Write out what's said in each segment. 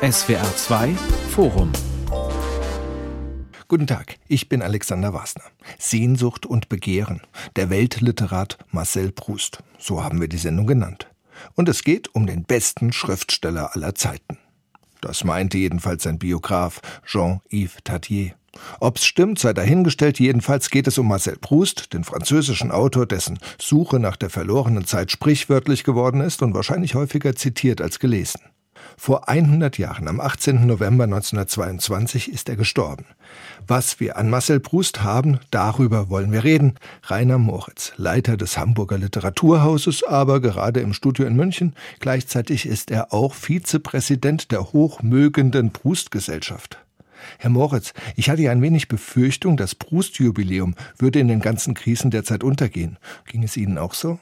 SWR 2 Forum Guten Tag, ich bin Alexander Wasner. Sehnsucht und Begehren, der Weltliterat Marcel Proust, so haben wir die Sendung genannt. Und es geht um den besten Schriftsteller aller Zeiten. Das meinte jedenfalls sein Biograf Jean-Yves Tatier. Ob's stimmt, sei dahingestellt, jedenfalls geht es um Marcel Proust, den französischen Autor, dessen Suche nach der verlorenen Zeit sprichwörtlich geworden ist und wahrscheinlich häufiger zitiert als gelesen. Vor 100 Jahren, am 18. November 1922, ist er gestorben. Was wir an Marcel Proust haben, darüber wollen wir reden. Rainer Moritz, Leiter des Hamburger Literaturhauses, aber gerade im Studio in München. Gleichzeitig ist er auch Vizepräsident der hochmögenden Proust-Gesellschaft. Herr Moritz, ich hatte ja ein wenig Befürchtung, das Proust-Jubiläum würde in den ganzen Krisen der Zeit untergehen. Ging es Ihnen auch so?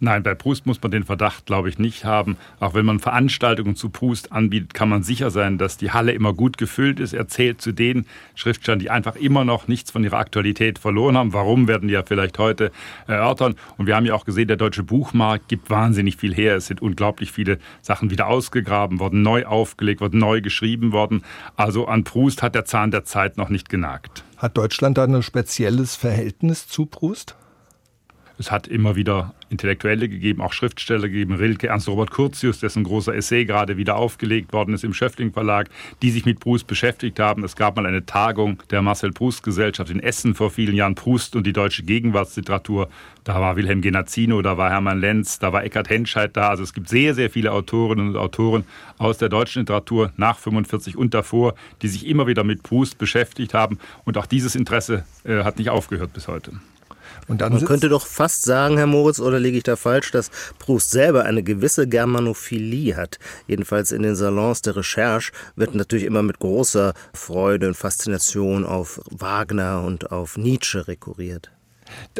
Nein, bei Proust muss man den Verdacht, glaube ich, nicht haben. Auch wenn man Veranstaltungen zu Proust anbietet, kann man sicher sein, dass die Halle immer gut gefüllt ist. Er zählt zu den Schriftstellern, die einfach immer noch nichts von ihrer Aktualität verloren haben. Warum werden die ja vielleicht heute erörtern? Und wir haben ja auch gesehen, der deutsche Buchmarkt gibt wahnsinnig viel her. Es sind unglaublich viele Sachen wieder ausgegraben worden, neu aufgelegt worden, neu geschrieben worden. Also an Proust hat der Zahn der Zeit noch nicht genagt. Hat Deutschland da ein spezielles Verhältnis zu Proust? Es hat immer wieder Intellektuelle gegeben, auch Schriftsteller gegeben, Rilke, Ernst Robert Curtius, dessen großer Essay gerade wieder aufgelegt worden ist im Schöffling Verlag, die sich mit Proust beschäftigt haben. Es gab mal eine Tagung der Marcel Proust Gesellschaft in Essen vor vielen Jahren, Proust und die deutsche Gegenwartsliteratur. Da war Wilhelm Genazzino, da war Hermann Lenz, da war Eckhard Henscheid da. Also es gibt sehr, sehr viele Autorinnen und Autoren aus der deutschen Literatur nach 45 und davor, die sich immer wieder mit Proust beschäftigt haben. Und auch dieses Interesse äh, hat nicht aufgehört bis heute. Man könnte doch fast sagen, Herr Moritz, oder liege ich da falsch, dass Proust selber eine gewisse Germanophilie hat. Jedenfalls in den Salons der Recherche wird natürlich immer mit großer Freude und Faszination auf Wagner und auf Nietzsche rekurriert.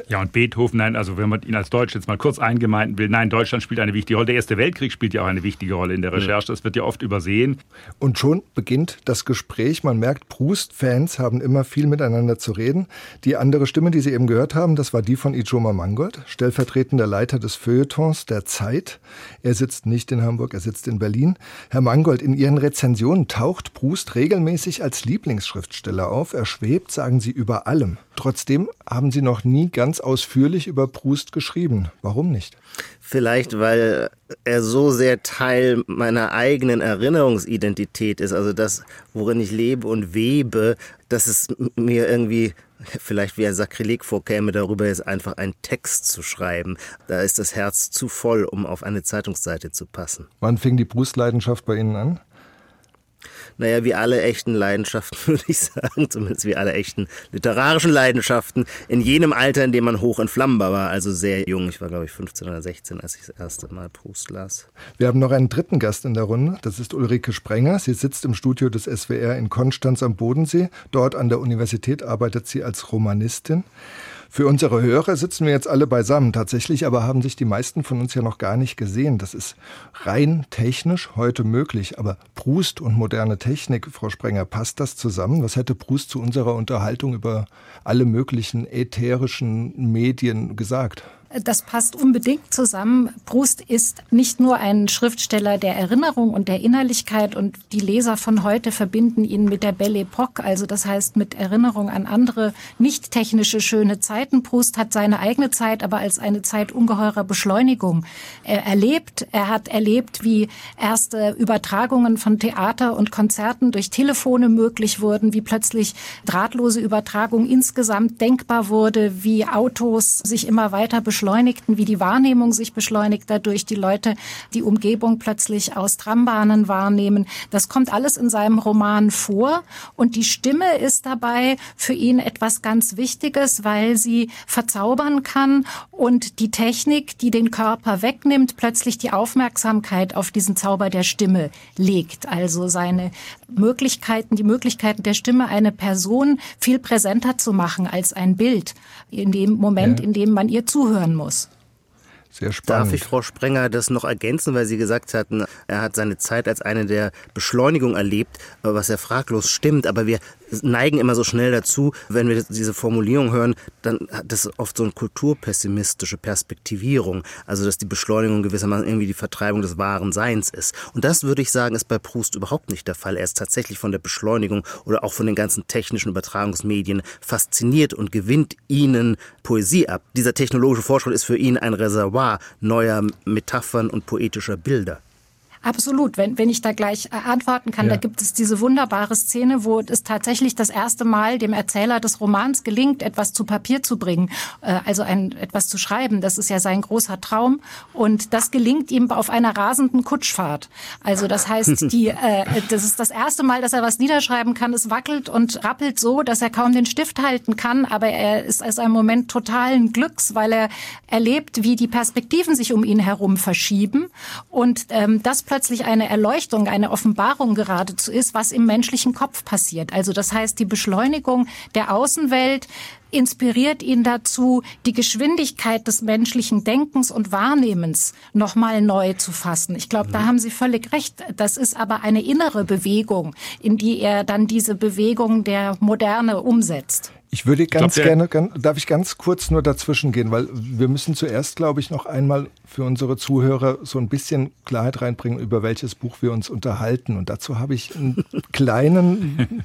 Ja, und Beethoven, nein, also wenn man ihn als Deutsch jetzt mal kurz eingemeinden will, nein, Deutschland spielt eine wichtige Rolle. Der Erste Weltkrieg spielt ja auch eine wichtige Rolle in der Recherche. Das wird ja oft übersehen. Und schon beginnt das Gespräch. Man merkt, Proust-Fans haben immer viel miteinander zu reden. Die andere Stimme, die Sie eben gehört haben, das war die von Ijoma Mangold, stellvertretender Leiter des Feuilletons der Zeit. Er sitzt nicht in Hamburg, er sitzt in Berlin. Herr Mangold, in Ihren Rezensionen taucht Proust regelmäßig als Lieblingsschriftsteller auf. Er schwebt, sagen Sie, über allem. Trotzdem haben Sie noch nie ganz ausführlich über Proust geschrieben. Warum nicht? Vielleicht, weil er so sehr Teil meiner eigenen Erinnerungsidentität ist, also das, worin ich lebe und webe, dass es mir irgendwie vielleicht wie ein Sakrileg vorkäme, darüber jetzt einfach einen Text zu schreiben. Da ist das Herz zu voll, um auf eine Zeitungsseite zu passen. Wann fing die Proust-Leidenschaft bei Ihnen an? Naja, wie alle echten Leidenschaften, würde ich sagen, zumindest wie alle echten literarischen Leidenschaften, in jenem Alter, in dem man hoch entflammbar war, also sehr jung. Ich war, glaube ich, 15 oder 16, als ich das erste Mal Proust las. Wir haben noch einen dritten Gast in der Runde, das ist Ulrike Sprenger. Sie sitzt im Studio des SWR in Konstanz am Bodensee. Dort an der Universität arbeitet sie als Romanistin. Für unsere Hörer sitzen wir jetzt alle beisammen tatsächlich, aber haben sich die meisten von uns ja noch gar nicht gesehen. Das ist rein technisch heute möglich. Aber Proust und moderne Technik, Frau Sprenger, passt das zusammen? Was hätte Proust zu unserer Unterhaltung über alle möglichen ätherischen Medien gesagt? Das passt unbedingt zusammen. Proust ist nicht nur ein Schriftsteller der Erinnerung und der Innerlichkeit und die Leser von heute verbinden ihn mit der Belle Epoque, also das heißt mit Erinnerung an andere nicht technische schöne Zeiten. Proust hat seine eigene Zeit aber als eine Zeit ungeheurer Beschleunigung erlebt. Er hat erlebt, wie erste Übertragungen von Theater und Konzerten durch Telefone möglich wurden, wie plötzlich drahtlose Übertragung insgesamt denkbar wurde, wie Autos sich immer weiter beschleunigen beschleunigten, wie die Wahrnehmung sich beschleunigt, dadurch die Leute die Umgebung plötzlich aus Trambahnen wahrnehmen. Das kommt alles in seinem Roman vor und die Stimme ist dabei für ihn etwas ganz Wichtiges, weil sie verzaubern kann und die Technik, die den Körper wegnimmt, plötzlich die Aufmerksamkeit auf diesen Zauber der Stimme legt. Also seine Möglichkeiten, die Möglichkeiten der Stimme, eine Person viel präsenter zu machen als ein Bild in dem Moment, ja. in dem man ihr zuhören muss. Sehr spannend. Darf ich Frau Sprenger das noch ergänzen, weil Sie gesagt hatten, er hat seine Zeit als eine der Beschleunigung erlebt, was ja fraglos stimmt. Aber wir neigen immer so schnell dazu, wenn wir diese Formulierung hören, dann hat das oft so eine kulturpessimistische Perspektivierung. Also, dass die Beschleunigung gewissermaßen irgendwie die Vertreibung des wahren Seins ist. Und das würde ich sagen, ist bei Proust überhaupt nicht der Fall. Er ist tatsächlich von der Beschleunigung oder auch von den ganzen technischen Übertragungsmedien fasziniert und gewinnt ihnen Poesie ab. Dieser technologische Fortschritt ist für ihn ein Reservoir neuer Metaphern und poetischer Bilder. Absolut. Wenn, wenn ich da gleich äh, antworten kann, ja. da gibt es diese wunderbare Szene, wo es tatsächlich das erste Mal dem Erzähler des Romans gelingt, etwas zu Papier zu bringen, äh, also ein, etwas zu schreiben. Das ist ja sein großer Traum. Und das gelingt ihm auf einer rasenden Kutschfahrt. Also das heißt, die, äh, das ist das erste Mal, dass er was niederschreiben kann. Es wackelt und rappelt so, dass er kaum den Stift halten kann. Aber er ist als ein Moment totalen Glücks, weil er erlebt, wie die Perspektiven sich um ihn herum verschieben. Und ähm, das plötzlich eine Erleuchtung, eine Offenbarung geradezu ist, was im menschlichen Kopf passiert. Also das heißt, die Beschleunigung der Außenwelt inspiriert ihn dazu, die Geschwindigkeit des menschlichen Denkens und Wahrnehmens nochmal neu zu fassen. Ich glaube, da mhm. haben Sie völlig recht. Das ist aber eine innere Bewegung, in die er dann diese Bewegung der Moderne umsetzt. Ich würde ganz ich glaub, gerne, darf ich ganz kurz nur dazwischen gehen, weil wir müssen zuerst, glaube ich, noch einmal für unsere Zuhörer so ein bisschen Klarheit reinbringen, über welches Buch wir uns unterhalten. Und dazu habe ich einen kleinen,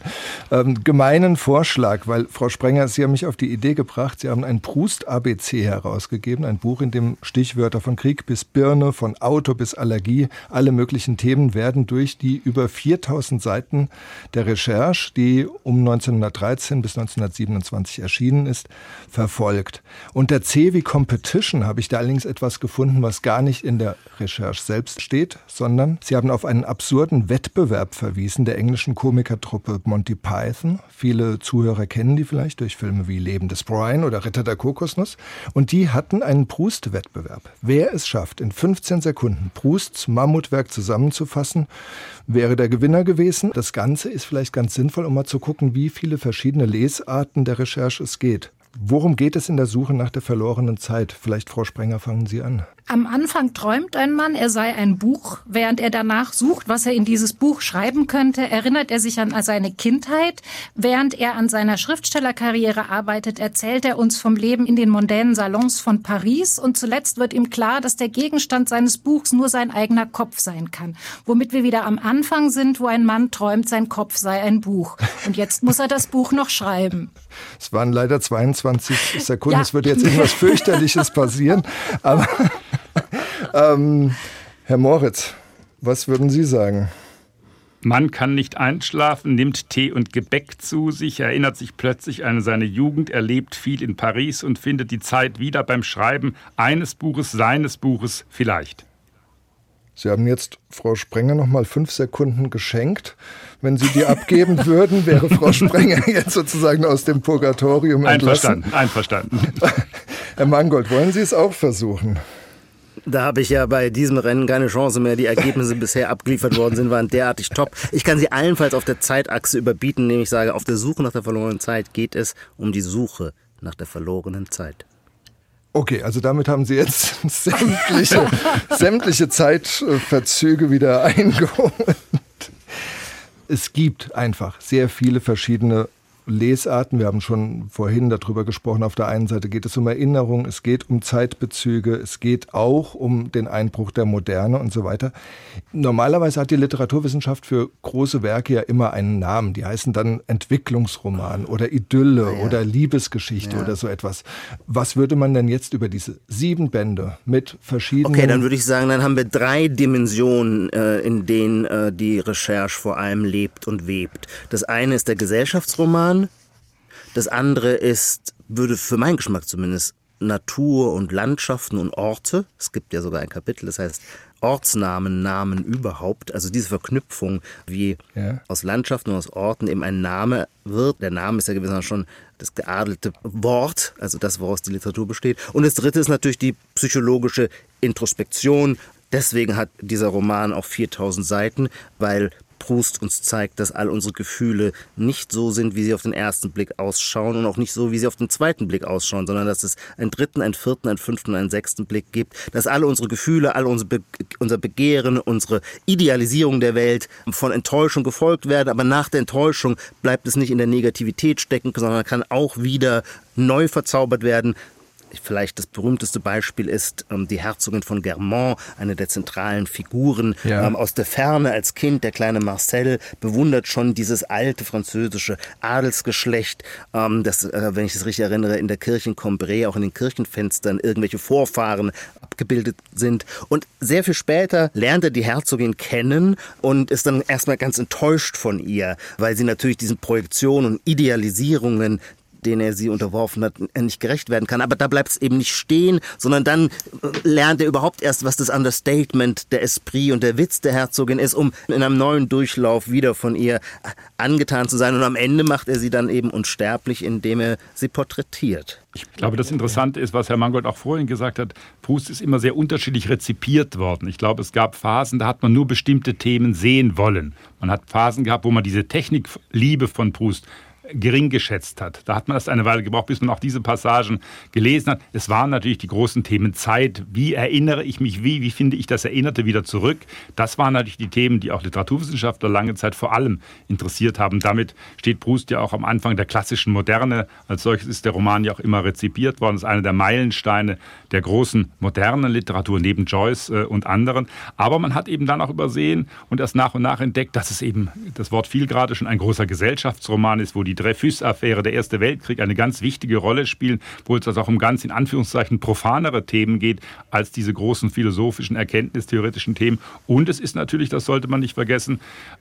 ähm, gemeinen Vorschlag, weil Frau Sprenger, Sie haben mich auf die Idee gebracht, Sie haben ein Proust-ABC herausgegeben, ein Buch, in dem Stichwörter von Krieg bis Birne, von Auto bis Allergie, alle möglichen Themen werden durch die über 4000 Seiten der Recherche, die um 1913 bis 1927 erschienen ist, verfolgt. Unter C wie Competition habe ich da allerdings etwas gefunden, was gar nicht in der Recherche selbst steht, sondern Sie haben auf einen absurden Wettbewerb verwiesen der englischen Komikertruppe Monty Python. Viele Zuhörer kennen die vielleicht durch Filme wie Leben des Brian oder Ritter der Kokosnuss. Und die hatten einen Proust-Wettbewerb. Wer es schafft, in 15 Sekunden Prousts Mammutwerk zusammenzufassen, wäre der Gewinner gewesen. Das Ganze ist vielleicht ganz sinnvoll, um mal zu gucken, wie viele verschiedene Lesarten der Recherche es geht. Worum geht es in der Suche nach der verlorenen Zeit? Vielleicht, Frau Sprenger, fangen Sie an. Am Anfang träumt ein Mann, er sei ein Buch. Während er danach sucht, was er in dieses Buch schreiben könnte, erinnert er sich an seine Kindheit. Während er an seiner Schriftstellerkarriere arbeitet, erzählt er uns vom Leben in den mondänen Salons von Paris. Und zuletzt wird ihm klar, dass der Gegenstand seines Buchs nur sein eigener Kopf sein kann. Womit wir wieder am Anfang sind, wo ein Mann träumt, sein Kopf sei ein Buch. Und jetzt muss er das Buch noch schreiben. Es waren leider 22 Sekunden. Ja. Es wird jetzt irgendwas fürchterliches passieren. Aber ähm, Herr Moritz, was würden Sie sagen? Man kann nicht einschlafen, nimmt Tee und Gebäck zu sich, erinnert sich plötzlich an seine Jugend, erlebt viel in Paris und findet die Zeit wieder beim Schreiben eines Buches, seines Buches vielleicht. Sie haben jetzt Frau Sprenger noch mal fünf Sekunden geschenkt. Wenn Sie die abgeben würden, wäre Frau Sprenger jetzt sozusagen aus dem Purgatorium entlassen. Einverstanden, einverstanden. Herr Mangold, wollen Sie es auch versuchen? Da habe ich ja bei diesem Rennen keine Chance mehr. Die Ergebnisse bisher abgeliefert worden sind, waren derartig top. Ich kann sie allenfalls auf der Zeitachse überbieten, indem ich sage, auf der Suche nach der verlorenen Zeit geht es um die Suche nach der verlorenen Zeit. Okay, also damit haben Sie jetzt sämtliche, sämtliche Zeitverzüge wieder eingeholt. Es gibt einfach sehr viele verschiedene Lesarten. Wir haben schon vorhin darüber gesprochen. Auf der einen Seite geht es um Erinnerung, es geht um Zeitbezüge, es geht auch um den Einbruch der Moderne und so weiter. Normalerweise hat die Literaturwissenschaft für große Werke ja immer einen Namen. Die heißen dann Entwicklungsroman oder Idylle ah, ja. oder Liebesgeschichte ja. oder so etwas. Was würde man denn jetzt über diese sieben Bände mit verschiedenen... Okay, dann würde ich sagen, dann haben wir drei Dimensionen, äh, in denen äh, die Recherche vor allem lebt und webt. Das eine ist der Gesellschaftsroman, das andere ist, würde für meinen Geschmack zumindest, Natur und Landschaften und Orte. Es gibt ja sogar ein Kapitel, das heißt Ortsnamen, Namen überhaupt. Also diese Verknüpfung, wie ja. aus Landschaften und aus Orten eben ein Name wird. Der Name ist ja gewissermaßen schon das geadelte Wort, also das, woraus die Literatur besteht. Und das dritte ist natürlich die psychologische Introspektion. Deswegen hat dieser Roman auch 4000 Seiten, weil Proust uns zeigt, dass all unsere Gefühle nicht so sind, wie sie auf den ersten Blick ausschauen und auch nicht so, wie sie auf den zweiten Blick ausschauen, sondern dass es einen dritten, einen vierten, einen fünften, einen sechsten Blick gibt, dass alle unsere Gefühle, all unsere Be unser Begehren, unsere Idealisierung der Welt von Enttäuschung gefolgt werden, aber nach der Enttäuschung bleibt es nicht in der Negativität stecken, sondern kann auch wieder neu verzaubert werden Vielleicht das berühmteste Beispiel ist ähm, die Herzogin von Germont, eine der zentralen Figuren ja. ähm, aus der Ferne als Kind. Der kleine Marcel bewundert schon dieses alte französische Adelsgeschlecht, ähm, das, äh, wenn ich es richtig erinnere, in der Kirchen Combray, auch in den Kirchenfenstern irgendwelche Vorfahren abgebildet sind. Und sehr viel später lernt er die Herzogin kennen und ist dann erstmal ganz enttäuscht von ihr, weil sie natürlich diesen Projektionen und Idealisierungen denen er sie unterworfen hat, nicht gerecht werden kann. Aber da bleibt es eben nicht stehen, sondern dann äh, lernt er überhaupt erst, was das Understatement, der Esprit und der Witz der Herzogin ist, um in einem neuen Durchlauf wieder von ihr angetan zu sein. Und am Ende macht er sie dann eben unsterblich, indem er sie porträtiert. Ich glaube, das Interessante ist, was Herr Mangold auch vorhin gesagt hat, Proust ist immer sehr unterschiedlich rezipiert worden. Ich glaube, es gab Phasen, da hat man nur bestimmte Themen sehen wollen. Man hat Phasen gehabt, wo man diese Technikliebe von Proust gering geschätzt hat. Da hat man das eine Weile gebraucht, bis man auch diese Passagen gelesen hat. Es waren natürlich die großen Themen Zeit. Wie erinnere ich mich wie? Wie finde ich das Erinnerte wieder zurück? Das waren natürlich die Themen, die auch Literaturwissenschaftler lange Zeit vor allem interessiert haben. Damit steht Proust ja auch am Anfang der klassischen Moderne. Als solches ist der Roman ja auch immer rezipiert worden. Das ist einer der Meilensteine der großen modernen Literatur neben Joyce äh, und anderen. Aber man hat eben dann auch übersehen und erst nach und nach entdeckt, dass es eben, das Wort fiel gerade schon, ein großer Gesellschaftsroman ist, wo die Dreyfus-Affäre, der Erste Weltkrieg eine ganz wichtige Rolle spielen, wo es also auch um ganz in Anführungszeichen profanere Themen geht als diese großen philosophischen, erkenntnistheoretischen Themen. Und es ist natürlich, das sollte man nicht vergessen,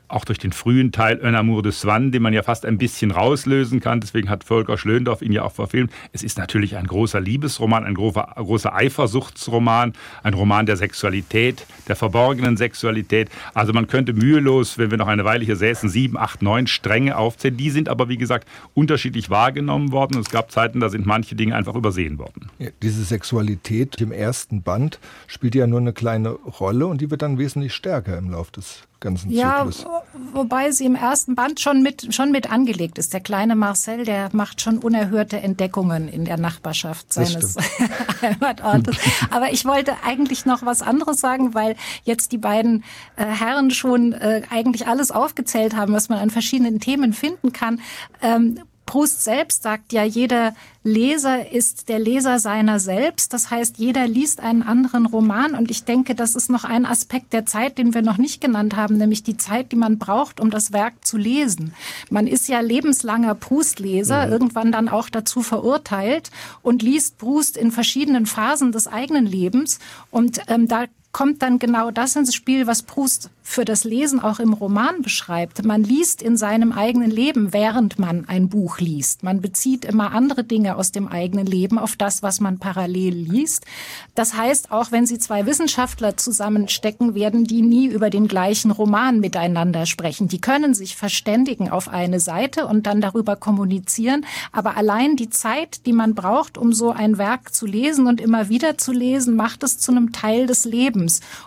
auch durch den frühen Teil Un Amour de Swann, den man ja fast ein bisschen rauslösen kann, deswegen hat Volker Schlöndorff ihn ja auch verfilmt. Es ist natürlich ein großer Liebesroman, ein großer, großer Eifersuchtsroman, ein Roman der Sexualität, der verborgenen Sexualität. Also man könnte mühelos, wenn wir noch eine Weile hier säßen, sieben, acht, neun Stränge aufzählen. Die sind aber, wie gesagt, gesagt, unterschiedlich wahrgenommen worden. Es gab Zeiten, da sind manche Dinge einfach übersehen worden. Ja, diese Sexualität im ersten Band spielt ja nur eine kleine Rolle und die wird dann wesentlich stärker im Laufe des ganzen ja, Zyklus. wobei sie im ersten Band schon mit, schon mit angelegt ist. Der kleine Marcel, der macht schon unerhörte Entdeckungen in der Nachbarschaft seines Heimatortes. Aber ich wollte eigentlich noch was anderes sagen, weil jetzt die beiden äh, Herren schon äh, eigentlich alles aufgezählt haben, was man an verschiedenen Themen finden kann. Ähm, Proust selbst sagt ja, jeder Leser ist der Leser seiner selbst. Das heißt, jeder liest einen anderen Roman. Und ich denke, das ist noch ein Aspekt der Zeit, den wir noch nicht genannt haben, nämlich die Zeit, die man braucht, um das Werk zu lesen. Man ist ja lebenslanger Proust-Leser, mhm. irgendwann dann auch dazu verurteilt und liest Proust in verschiedenen Phasen des eigenen Lebens. Und ähm, da kommt dann genau das ins Spiel, was Proust für das Lesen auch im Roman beschreibt. Man liest in seinem eigenen Leben, während man ein Buch liest. Man bezieht immer andere Dinge aus dem eigenen Leben auf das, was man parallel liest. Das heißt, auch wenn Sie zwei Wissenschaftler zusammenstecken, werden die nie über den gleichen Roman miteinander sprechen. Die können sich verständigen auf eine Seite und dann darüber kommunizieren. Aber allein die Zeit, die man braucht, um so ein Werk zu lesen und immer wieder zu lesen, macht es zu einem Teil des Lebens.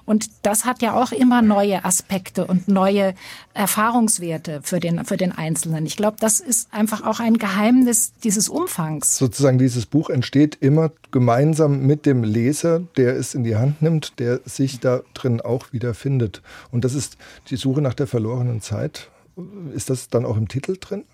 Und das hat ja auch immer neue Aspekte und neue Erfahrungswerte für den, für den Einzelnen. Ich glaube, das ist einfach auch ein Geheimnis dieses Umfangs. Sozusagen dieses Buch entsteht immer gemeinsam mit dem Leser, der es in die Hand nimmt, der sich da drin auch wiederfindet. Und das ist die Suche nach der verlorenen Zeit. Ist das dann auch im Titel drin?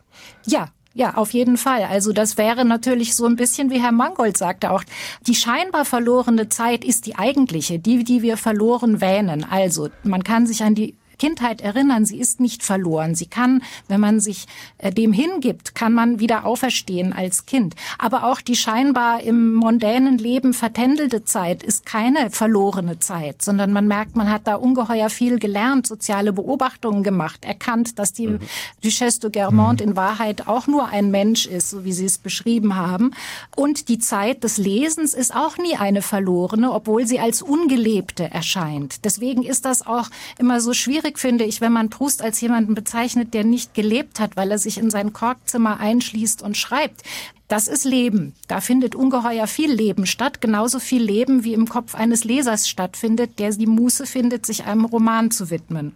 Ja, ja, auf jeden Fall. Also das wäre natürlich so ein bisschen, wie Herr Mangold sagte auch, die scheinbar verlorene Zeit ist die eigentliche, die, die wir verloren wähnen. Also man kann sich an die Kindheit erinnern, sie ist nicht verloren. Sie kann, wenn man sich äh, dem hingibt, kann man wieder auferstehen als Kind. Aber auch die scheinbar im mondänen Leben vertändelte Zeit ist keine verlorene Zeit, sondern man merkt, man hat da ungeheuer viel gelernt, soziale Beobachtungen gemacht, erkannt, dass die mhm. Duchesse de Guermantes mhm. in Wahrheit auch nur ein Mensch ist, so wie Sie es beschrieben haben. Und die Zeit des Lesens ist auch nie eine verlorene, obwohl sie als ungelebte erscheint. Deswegen ist das auch immer so schwierig, schwierig, finde ich, wenn man Proust als jemanden bezeichnet, der nicht gelebt hat, weil er sich in sein Korkzimmer einschließt und schreibt. Das ist Leben. Da findet ungeheuer viel Leben statt, genauso viel Leben wie im Kopf eines Lesers stattfindet, der die Muße findet, sich einem Roman zu widmen.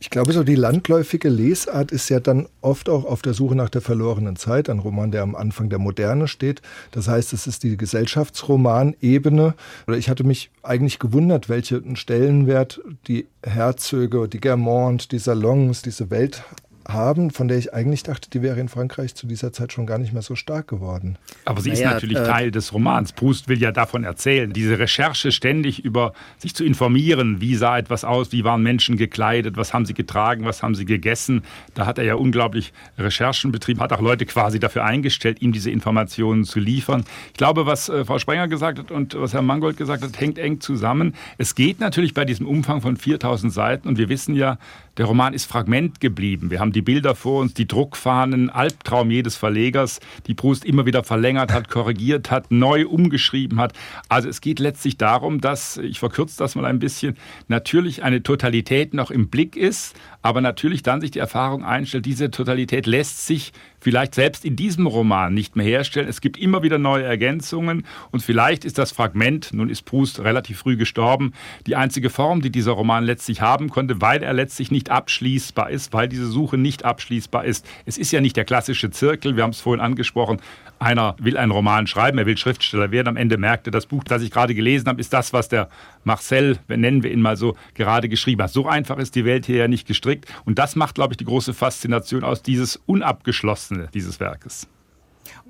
Ich glaube, so die landläufige Lesart ist ja dann oft auch auf der Suche nach der verlorenen Zeit, ein Roman, der am Anfang der Moderne steht. Das heißt, es ist die Gesellschaftsromanebene. Oder ich hatte mich eigentlich gewundert, welchen Stellenwert die Herzöge, die Germont, die Salons, diese Welt haben, von der ich eigentlich dachte, die wäre in Frankreich zu dieser Zeit schon gar nicht mehr so stark geworden. Aber sie naja, ist natürlich äh, Teil des Romans. Proust will ja davon erzählen. Diese Recherche ständig über sich zu informieren, wie sah etwas aus, wie waren Menschen gekleidet, was haben sie getragen, was haben sie gegessen. Da hat er ja unglaublich Recherchen betrieben, hat auch Leute quasi dafür eingestellt, ihm diese Informationen zu liefern. Ich glaube, was äh, Frau Sprenger gesagt hat und was Herr Mangold gesagt hat, hängt eng zusammen. Es geht natürlich bei diesem Umfang von 4000 Seiten und wir wissen ja, der Roman ist Fragment geblieben. Wir haben die Bilder vor uns, die Druckfahnen, Albtraum jedes Verlegers, die Proust immer wieder verlängert hat, korrigiert hat, neu umgeschrieben hat. Also es geht letztlich darum, dass, ich verkürze das mal ein bisschen, natürlich eine Totalität noch im Blick ist, aber natürlich dann sich die Erfahrung einstellt, diese Totalität lässt sich vielleicht selbst in diesem Roman nicht mehr herstellen. Es gibt immer wieder neue Ergänzungen und vielleicht ist das Fragment, nun ist Proust relativ früh gestorben, die einzige Form, die dieser Roman letztlich haben konnte, weil er letztlich nicht abschließbar ist, weil diese Suche nicht abschließbar ist. Es ist ja nicht der klassische Zirkel, wir haben es vorhin angesprochen, einer will einen Roman schreiben, er will Schriftsteller werden, am Ende merkt er, das Buch, das ich gerade gelesen habe, ist das, was der Marcel, nennen wir ihn mal so, gerade geschrieben hat. So einfach ist die Welt hier ja nicht gestrickt und das macht, glaube ich, die große Faszination aus dieses Unabgeschlossene dieses Werkes.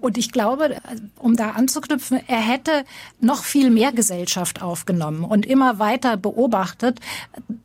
Und ich glaube, um da anzuknüpfen, er hätte noch viel mehr Gesellschaft aufgenommen und immer weiter beobachtet,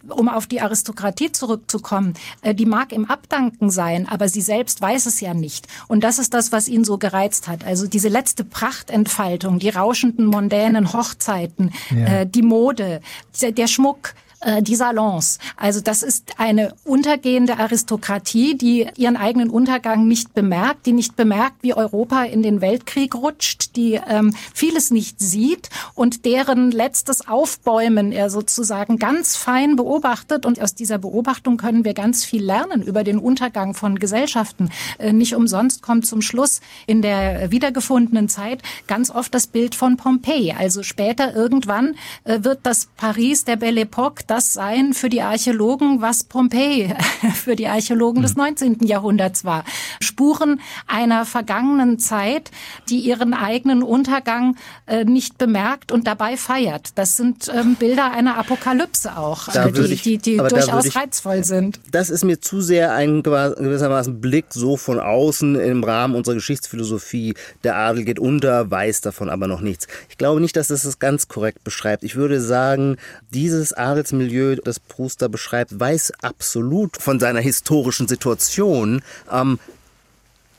um auf die Aristokratie zurückzukommen. Äh, die mag im Abdanken sein, aber sie selbst weiß es ja nicht. Und das ist das, was ihn so gereizt hat. Also diese letzte Prachtentfaltung, die rauschenden mondänen Hochzeiten, ja. Äh, die Mode, der Schmuck, äh, die Salons. Also das ist eine untergehende Aristokratie, die ihren eigenen Untergang nicht bemerkt, die nicht bemerkt, wie Europa in den Weltkrieg rutscht, die ähm, vieles nicht sieht und deren letztes Aufbäumen er sozusagen ganz fein beobachtet. Und aus dieser Beobachtung können wir ganz viel lernen über den Untergang von Gesellschaften. Äh, nicht umsonst kommt zum Schluss in der wiedergefundenen Zeit ganz oft das Bild von Pompeji. Also später irgendwann äh, wird das Paris der Belle Époque das sein für die Archäologen, was Pompeji für die Archäologen des 19. Hm. Jahrhunderts war. Spuren einer vergangenen Zeit, die ihren eigenen Untergang äh, nicht bemerkt und dabei feiert. Das sind ähm, Bilder einer Apokalypse auch, äh, die, ich, die, die durchaus ich, reizvoll sind. Das ist mir zu sehr ein gewissermaßen Blick so von außen im Rahmen unserer Geschichtsphilosophie. Der Adel geht unter, weiß davon aber noch nichts. Ich glaube nicht, dass das es ganz korrekt beschreibt. Ich würde sagen, dieses Adelsmilieu Milieu, das Proust da beschreibt, weiß absolut von seiner historischen Situation. Ähm,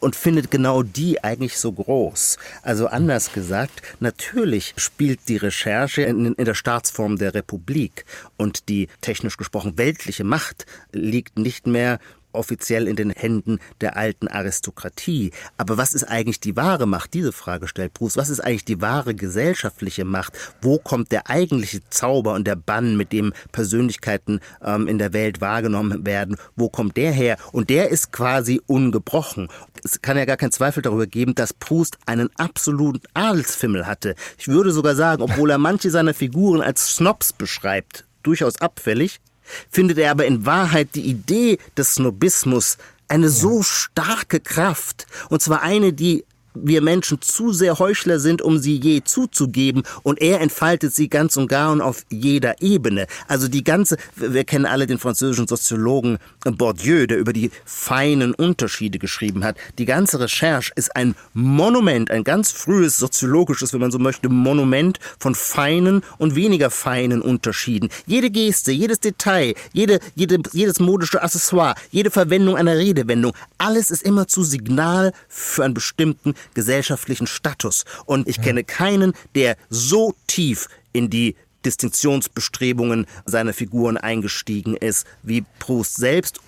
und findet genau die eigentlich so groß. Also anders gesagt, natürlich spielt die Recherche in, in, der Staatsform der Republik und die technisch gesprochen weltliche Macht liegt nicht mehr offiziell in den Händen der alten Aristokratie. Aber was ist eigentlich die wahre Macht? Diese Frage stellt Bruce. Was ist eigentlich die wahre gesellschaftliche Macht? Wo kommt der eigentliche Zauber und der Bann, mit dem Persönlichkeiten ähm, in der Welt wahrgenommen werden? Wo kommt der her? Und der ist quasi ungebrochen. Es kann ja gar keinen Zweifel darüber geben, dass Proust einen absoluten Adelsfimmel hatte. Ich würde sogar sagen, obwohl er manche seiner Figuren als Snobs beschreibt, durchaus abfällig, findet er aber in Wahrheit die Idee des Snobismus eine so starke Kraft, und zwar eine, die wir Menschen zu sehr Heuchler sind, um sie je zuzugeben, und er entfaltet sie ganz und gar und auf jeder Ebene. Also die ganze, wir kennen alle den französischen Soziologen Bourdieu, der über die feinen Unterschiede geschrieben hat. Die ganze Recherche ist ein Monument, ein ganz frühes soziologisches, wenn man so möchte, Monument von feinen und weniger feinen Unterschieden. Jede Geste, jedes Detail, jede, jede, jedes modische Accessoire, jede Verwendung einer Redewendung, alles ist immer zu Signal für einen bestimmten gesellschaftlichen Status. Und ich kenne keinen, der so tief in die Distinktionsbestrebungen seiner Figuren eingestiegen ist wie Proust selbst.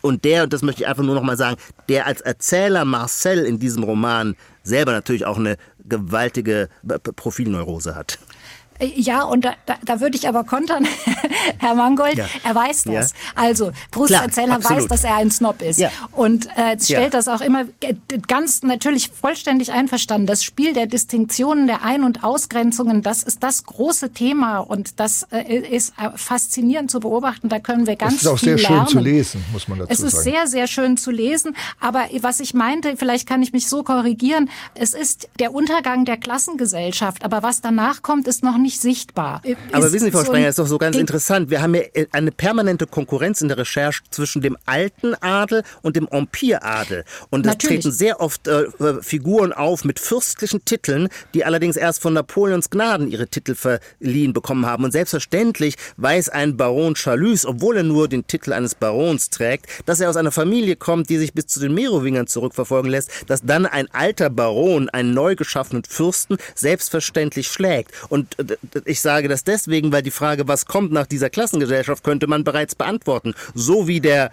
Und der, und das möchte ich einfach nur noch mal sagen, der als Erzähler Marcel in diesem Roman selber natürlich auch eine gewaltige Profilneurose hat. Ja, und da, da, da würde ich aber kontern, Herr Mangold, ja. er weiß das. Ja. Also, Proust Erzähler weiß, dass er ein Snob ist. Ja. Und äh, stellt das auch immer ganz natürlich vollständig einverstanden. Das Spiel der Distinktionen, der Ein- und Ausgrenzungen, das ist das große Thema und das äh, ist äh, faszinierend zu beobachten. Da können wir ganz viel lernen. Es ist auch sehr lernen. schön zu lesen, muss man dazu sagen. Es ist sehr, sehr schön zu lesen. Aber was ich meinte, vielleicht kann ich mich so korrigieren, es ist der Untergang der Klassengesellschaft. Aber was danach kommt, ist noch nicht sichtbar. Aber ist wissen Sie, Frau so Sprenger, ist doch so ganz interessant. Wir haben ja äh, eine permanente Konkurrenz in der Recherche zwischen dem alten Adel und dem Empire-Adel. Und es treten sehr oft äh, äh, Figuren auf mit fürstlichen Titeln, die allerdings erst von Napoleons Gnaden ihre Titel verliehen bekommen haben. Und selbstverständlich weiß ein Baron Chalus, obwohl er nur den Titel eines Barons trägt, dass er aus einer Familie kommt, die sich bis zu den Merowingern zurückverfolgen lässt, dass dann ein alter Baron einen neu geschaffenen Fürsten selbstverständlich schlägt. Und äh, ich sage das deswegen, weil die Frage, was kommt nach dieser Klassengesellschaft, könnte man bereits beantworten. So wie der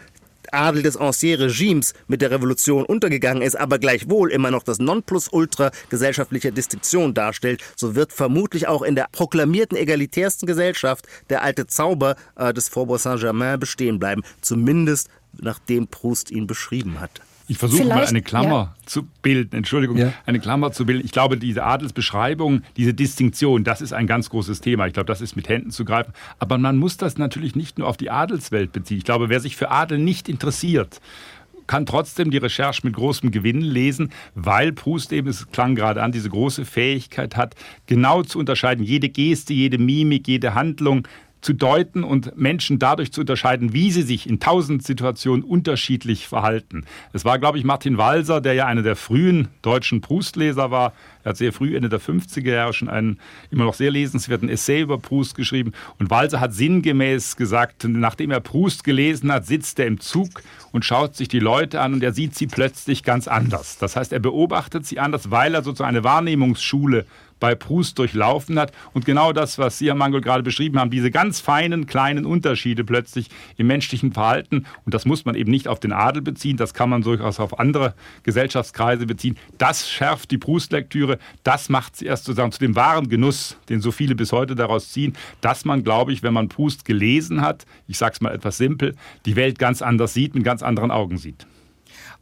Adel des Ancien-Regimes mit der Revolution untergegangen ist, aber gleichwohl immer noch das Nonplusultra gesellschaftlicher Distinktion darstellt, so wird vermutlich auch in der proklamierten egalitärsten Gesellschaft der alte Zauber äh, des Faubourg Saint-Germain bestehen bleiben, zumindest nachdem Proust ihn beschrieben hat. Ich versuche mal eine Klammer ja. zu bilden, Entschuldigung, ja. eine Klammer zu bilden. Ich glaube, diese Adelsbeschreibung, diese Distinktion, das ist ein ganz großes Thema. Ich glaube, das ist mit Händen zu greifen. Aber man muss das natürlich nicht nur auf die Adelswelt beziehen. Ich glaube, wer sich für Adel nicht interessiert, kann trotzdem die Recherche mit großem Gewinn lesen, weil Proust eben, es klang gerade an, diese große Fähigkeit hat, genau zu unterscheiden, jede Geste, jede Mimik, jede Handlung zu deuten und Menschen dadurch zu unterscheiden, wie sie sich in tausend Situationen unterschiedlich verhalten. Es war, glaube ich, Martin Walser, der ja einer der frühen deutschen Proust-Leser war. Er hat sehr früh, Ende der 50er Jahre, schon einen immer noch sehr lesenswerten Essay über Proust geschrieben. Und Walser hat sinngemäß gesagt, nachdem er Proust gelesen hat, sitzt er im Zug und schaut sich die Leute an und er sieht sie plötzlich ganz anders. Das heißt, er beobachtet sie anders, weil er sozusagen eine Wahrnehmungsschule bei Proust durchlaufen hat. Und genau das, was Sie, Herr Mangel, gerade beschrieben haben, diese ganz feinen, kleinen Unterschiede plötzlich im menschlichen Verhalten. Und das muss man eben nicht auf den Adel beziehen, das kann man durchaus auf andere Gesellschaftskreise beziehen. Das schärft die Proust-Lektüre, das macht sie erst sozusagen zu dem wahren Genuss, den so viele bis heute daraus ziehen, dass man, glaube ich, wenn man Proust gelesen hat, ich sage es mal etwas simpel, die Welt ganz anders sieht, mit ganz anderen Augen sieht.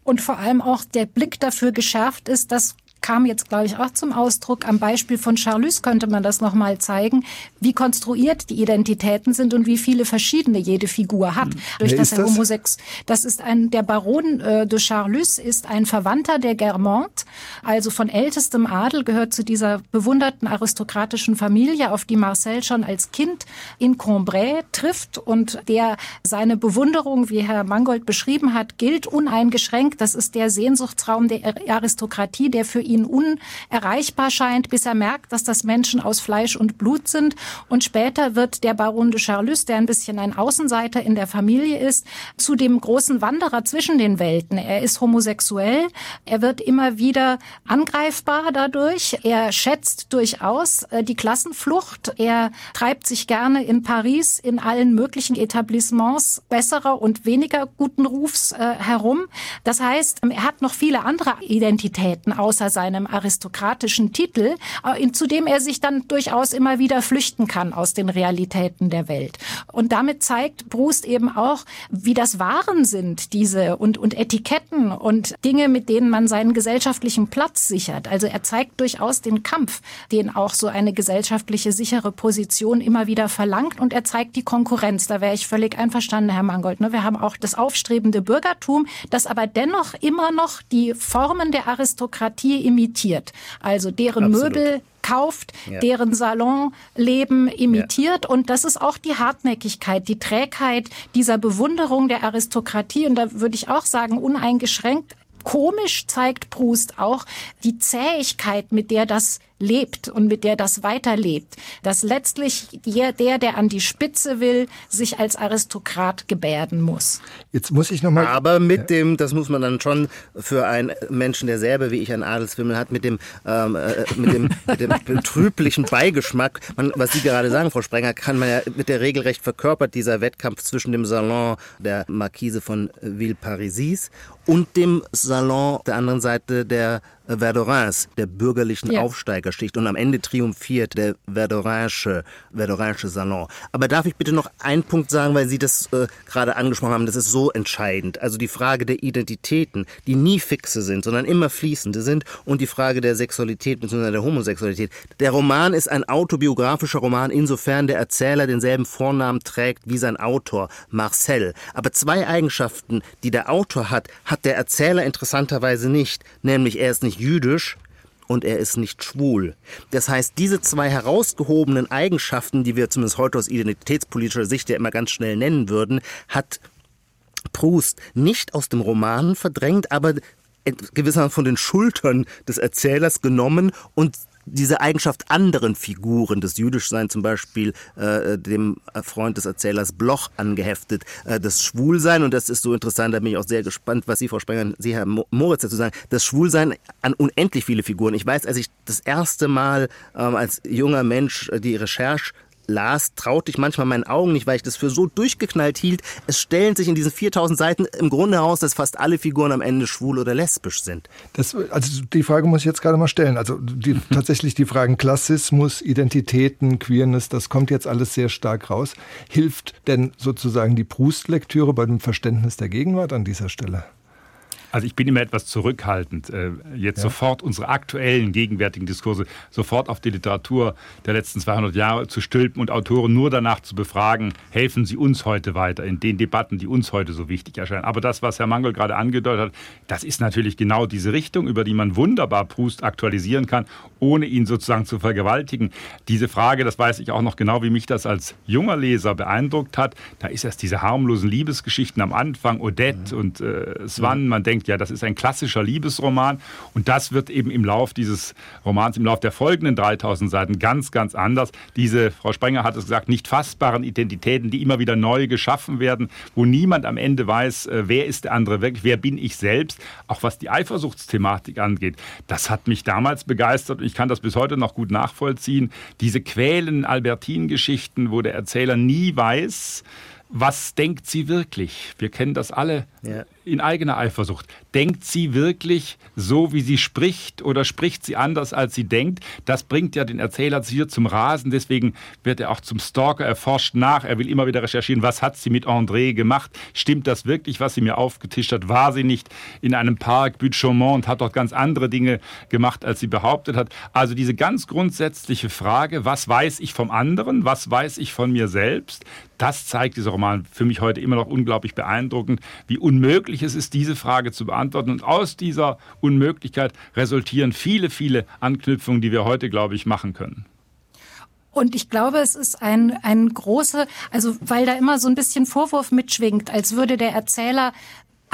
Und vor allem auch der Blick dafür geschärft ist, dass kam jetzt, glaube ich, auch zum Ausdruck. Am Beispiel von Charlus könnte man das nochmal zeigen, wie konstruiert die Identitäten sind und wie viele verschiedene jede Figur hat. Hm. Durch Wer das er Homosex. Das ist ein, der Baron äh, de Charlus ist ein Verwandter der Germont, also von ältestem Adel, gehört zu dieser bewunderten aristokratischen Familie, auf die Marcel schon als Kind in Combray trifft und der seine Bewunderung, wie Herr Mangold beschrieben hat, gilt uneingeschränkt. Das ist der Sehnsuchtsraum der Aristokratie, der für ihn unerreichbar scheint, bis er merkt, dass das Menschen aus Fleisch und Blut sind. Und später wird der Baron de Charlus, der ein bisschen ein Außenseiter in der Familie ist, zu dem großen Wanderer zwischen den Welten. Er ist homosexuell, er wird immer wieder angreifbar dadurch, er schätzt durchaus äh, die Klassenflucht, er treibt sich gerne in Paris in allen möglichen Etablissements besserer und weniger guten Rufs äh, herum. Das heißt, er hat noch viele andere Identitäten außer seinem aristokratischen Titel, äh, zu dem er sich dann durchaus immer wieder flüchten kann aus den Realitäten der Welt. Und damit zeigt Proust eben auch, wie das Waren sind, diese und, und Etiketten und Dinge, mit denen man seinen gesellschaftlichen Platz sichert. Also er zeigt durchaus den Kampf, den auch so eine gesellschaftliche sichere Position immer wieder verlangt und er zeigt die Konkurrenz. Da wäre ich völlig einverstanden, Herr Mangold. Ne? Wir haben auch das aufstrebende Bürgertum, das aber dennoch immer noch die Formen der Aristokratie imitiert. Also deren Absolut. Möbel kauft, ja. deren Salonleben imitiert. Ja. Und das ist auch die Hartnäckigkeit, die Trägheit dieser Bewunderung der Aristokratie. Und da würde ich auch sagen, uneingeschränkt komisch zeigt Proust auch die Zähigkeit, mit der das lebt und mit der das weiterlebt, dass letztlich der, der, der an die Spitze will, sich als Aristokrat gebärden muss. Jetzt muss ich noch mal Aber mit dem, das muss man dann schon für einen Menschen, der selber wie ich ein Adelswimmel hat, mit dem, ähm, äh, mit dem, mit dem betrüblichen Beigeschmack, man, was Sie gerade sagen, Frau Sprenger, kann man ja mit der regelrecht verkörpert dieser Wettkampf zwischen dem Salon der Marquise von Villeparisis und dem Salon der anderen Seite der Verdurins, der bürgerlichen ja. Aufsteiger Handwerkerschicht und am Ende triumphiert der Verdoransche, Verdoransche Salon. Aber darf ich bitte noch einen Punkt sagen, weil Sie das äh, gerade angesprochen haben, das ist so entscheidend. Also die Frage der Identitäten, die nie fixe sind, sondern immer fließende sind und die Frage der Sexualität bzw. der Homosexualität. Der Roman ist ein autobiografischer Roman, insofern der Erzähler denselben Vornamen trägt wie sein Autor, Marcel. Aber zwei Eigenschaften, die der Autor hat, hat der Erzähler interessanterweise nicht. Nämlich er ist nicht jüdisch, und er ist nicht schwul. Das heißt, diese zwei herausgehobenen Eigenschaften, die wir zumindest heute aus identitätspolitischer Sicht ja immer ganz schnell nennen würden, hat Proust nicht aus dem Roman verdrängt, aber gewissermaßen von den Schultern des Erzählers genommen und diese Eigenschaft anderen Figuren des Jüdischseins, zum Beispiel äh, dem Freund des Erzählers Bloch angeheftet, äh, das Schwulsein, und das ist so interessant, da bin ich auch sehr gespannt, was Sie, Frau Sprenger, Sie, Herr Moritz, dazu sagen, das Schwulsein an unendlich viele Figuren. Ich weiß, als ich das erste Mal ähm, als junger Mensch äh, die Recherche las, traute ich manchmal meinen Augen nicht, weil ich das für so durchgeknallt hielt. Es stellen sich in diesen 4000 Seiten im Grunde heraus, dass fast alle Figuren am Ende schwul oder lesbisch sind. Das, also die Frage muss ich jetzt gerade mal stellen. Also die, tatsächlich die Fragen Klassismus, Identitäten, Queerness, das kommt jetzt alles sehr stark raus. Hilft denn sozusagen die Proust-Lektüre bei dem Verständnis der Gegenwart an dieser Stelle? Also ich bin immer etwas zurückhaltend, äh, jetzt ja. sofort unsere aktuellen, gegenwärtigen Diskurse sofort auf die Literatur der letzten 200 Jahre zu stülpen und Autoren nur danach zu befragen, helfen sie uns heute weiter in den Debatten, die uns heute so wichtig erscheinen. Aber das, was Herr Mangel gerade angedeutet hat, das ist natürlich genau diese Richtung, über die man wunderbar Proust aktualisieren kann, ohne ihn sozusagen zu vergewaltigen. Diese Frage, das weiß ich auch noch genau, wie mich das als junger Leser beeindruckt hat, da ist erst diese harmlosen Liebesgeschichten am Anfang, Odette mhm. und äh, Swan, man denkt, denkt, ja, das ist ein klassischer Liebesroman. Und das wird eben im Lauf dieses Romans, im Lauf der folgenden 3000 Seiten ganz, ganz anders. Diese, Frau Sprenger hat es gesagt, nicht fassbaren Identitäten, die immer wieder neu geschaffen werden, wo niemand am Ende weiß, äh, wer ist der andere wirklich, wer bin ich selbst. Auch was die Eifersuchtsthematik angeht. Das hat mich damals begeistert und ich kann das bis heute noch gut nachvollziehen. Diese quälenden Albertin-Geschichten, wo der Erzähler nie weiß, was denkt sie wirklich? Wir kennen das alle ja. In eigener Eifersucht. Denkt sie wirklich so, wie sie spricht oder spricht sie anders, als sie denkt? Das bringt ja den Erzähler hier zum Rasen. Deswegen wird er auch zum Stalker. Er forscht nach. Er will immer wieder recherchieren, was hat sie mit André gemacht? Stimmt das wirklich, was sie mir aufgetischt hat? War sie nicht in einem Park Butte-Chaumont und hat dort ganz andere Dinge gemacht, als sie behauptet hat? Also diese ganz grundsätzliche Frage, was weiß ich vom anderen? Was weiß ich von mir selbst? Das zeigt dieser Roman für mich heute immer noch unglaublich beeindruckend, wie unmöglich es ist, diese Frage zu beantworten. Und aus dieser Unmöglichkeit resultieren viele, viele Anknüpfungen, die wir heute, glaube ich, machen können. Und ich glaube, es ist ein, ein große, also weil da immer so ein bisschen Vorwurf mitschwingt, als würde der Erzähler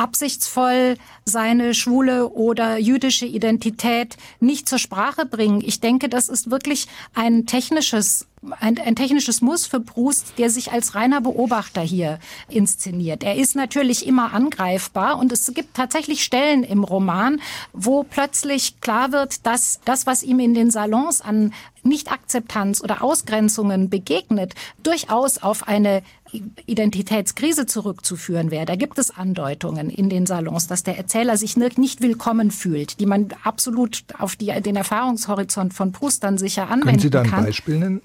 absichtsvoll seine schwule oder jüdische Identität nicht zur Sprache bringen. Ich denke, das ist wirklich ein technisches ein, ein technisches Muss für Proust, der sich als reiner Beobachter hier inszeniert. Er ist natürlich immer angreifbar und es gibt tatsächlich Stellen im Roman, wo plötzlich klar wird, dass das, was ihm in den Salons an Nichtakzeptanz oder Ausgrenzungen begegnet, durchaus auf eine Identitätskrise zurückzuführen wäre. Da gibt es Andeutungen in den Salons, dass der Erzähler sich nicht willkommen fühlt, die man absolut auf die, den Erfahrungshorizont von Proust dann sicher anwenden kann. Können Sie da ein kann. Beispiel nennen?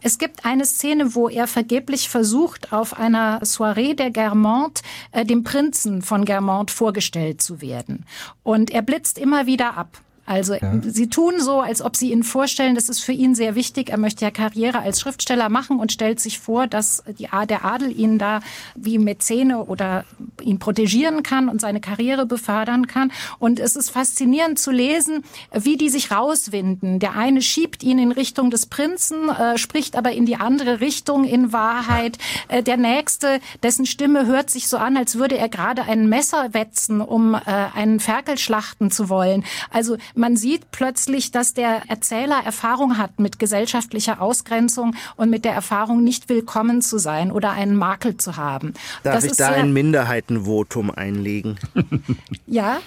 Es gibt eine Szene, wo er vergeblich versucht, auf einer Soiree der Germont äh, dem Prinzen von Germont vorgestellt zu werden. Und er blitzt immer wieder ab. Also ja. sie tun so, als ob sie ihn vorstellen, das ist für ihn sehr wichtig. Er möchte ja Karriere als Schriftsteller machen und stellt sich vor, dass die, der Adel ihn da wie Mäzene oder ihn protegieren kann und seine Karriere befördern kann. Und es ist faszinierend zu lesen, wie die sich rauswinden. Der eine schiebt ihn in Richtung des Prinzen, äh, spricht aber in die andere Richtung in Wahrheit. Äh, der nächste, dessen Stimme hört sich so an, als würde er gerade ein Messer wetzen, um äh, einen Ferkel schlachten zu wollen. Also man sieht plötzlich, dass der Erzähler Erfahrung hat mit gesellschaftlicher Ausgrenzung und mit der Erfahrung, nicht willkommen zu sein oder einen Makel zu haben. Darf das ich da ein Minderheitenvotum einlegen? ja.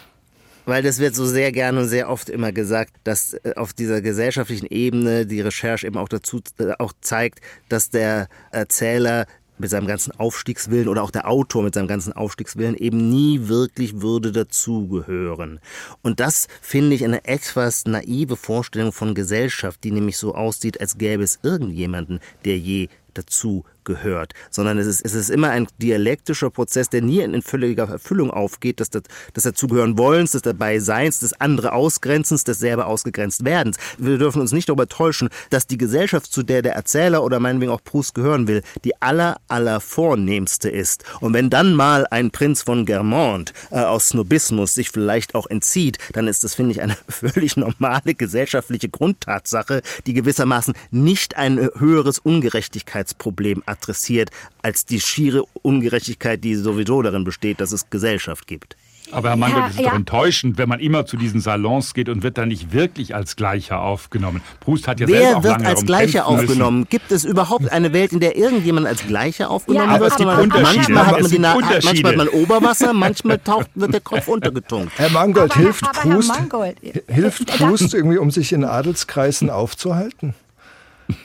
Weil das wird so sehr gerne und sehr oft immer gesagt, dass äh, auf dieser gesellschaftlichen Ebene die Recherche eben auch dazu äh, auch zeigt, dass der Erzähler mit seinem ganzen Aufstiegswillen oder auch der Autor mit seinem ganzen Aufstiegswillen eben nie wirklich würde dazugehören. Und das finde ich eine etwas naive Vorstellung von Gesellschaft, die nämlich so aussieht, als gäbe es irgendjemanden, der je dazu gehört, sondern es ist, es ist immer ein dialektischer Prozess, der nie in völliger Erfüllung aufgeht, dass das, des dazugehören Wollens, des Dabeiseins, des andere Ausgrenzens, des selber ausgegrenzt Werdens. Wir dürfen uns nicht darüber täuschen, dass die Gesellschaft, zu der der Erzähler oder meinetwegen auch Proust gehören will, die aller, aller vornehmste ist. Und wenn dann mal ein Prinz von Germont äh, aus Snobismus sich vielleicht auch entzieht, dann ist das, finde ich, eine völlig normale gesellschaftliche Grundtatsache, die gewissermaßen nicht ein höheres Ungerechtigkeitsproblem adressiert als die schiere Ungerechtigkeit, die sowieso darin besteht, dass es Gesellschaft gibt. Aber Herr Mangold, ja, das ist ja. doch enttäuschend, wenn man immer zu diesen Salons geht und wird dann nicht wirklich als Gleicher aufgenommen. Proust hat ja Wer selber auch wird lange als Gleicher aufgenommen? Müssen. Gibt es überhaupt eine Welt, in der irgendjemand als Gleicher aufgenommen ja, wird? Manchmal hat, man die manchmal hat man Oberwasser, manchmal taucht, wird der Kopf untergetunkt. Herr Mangold, aber, hilft aber Proust, Mangold, hilft Proust irgendwie, um sich in Adelskreisen aufzuhalten?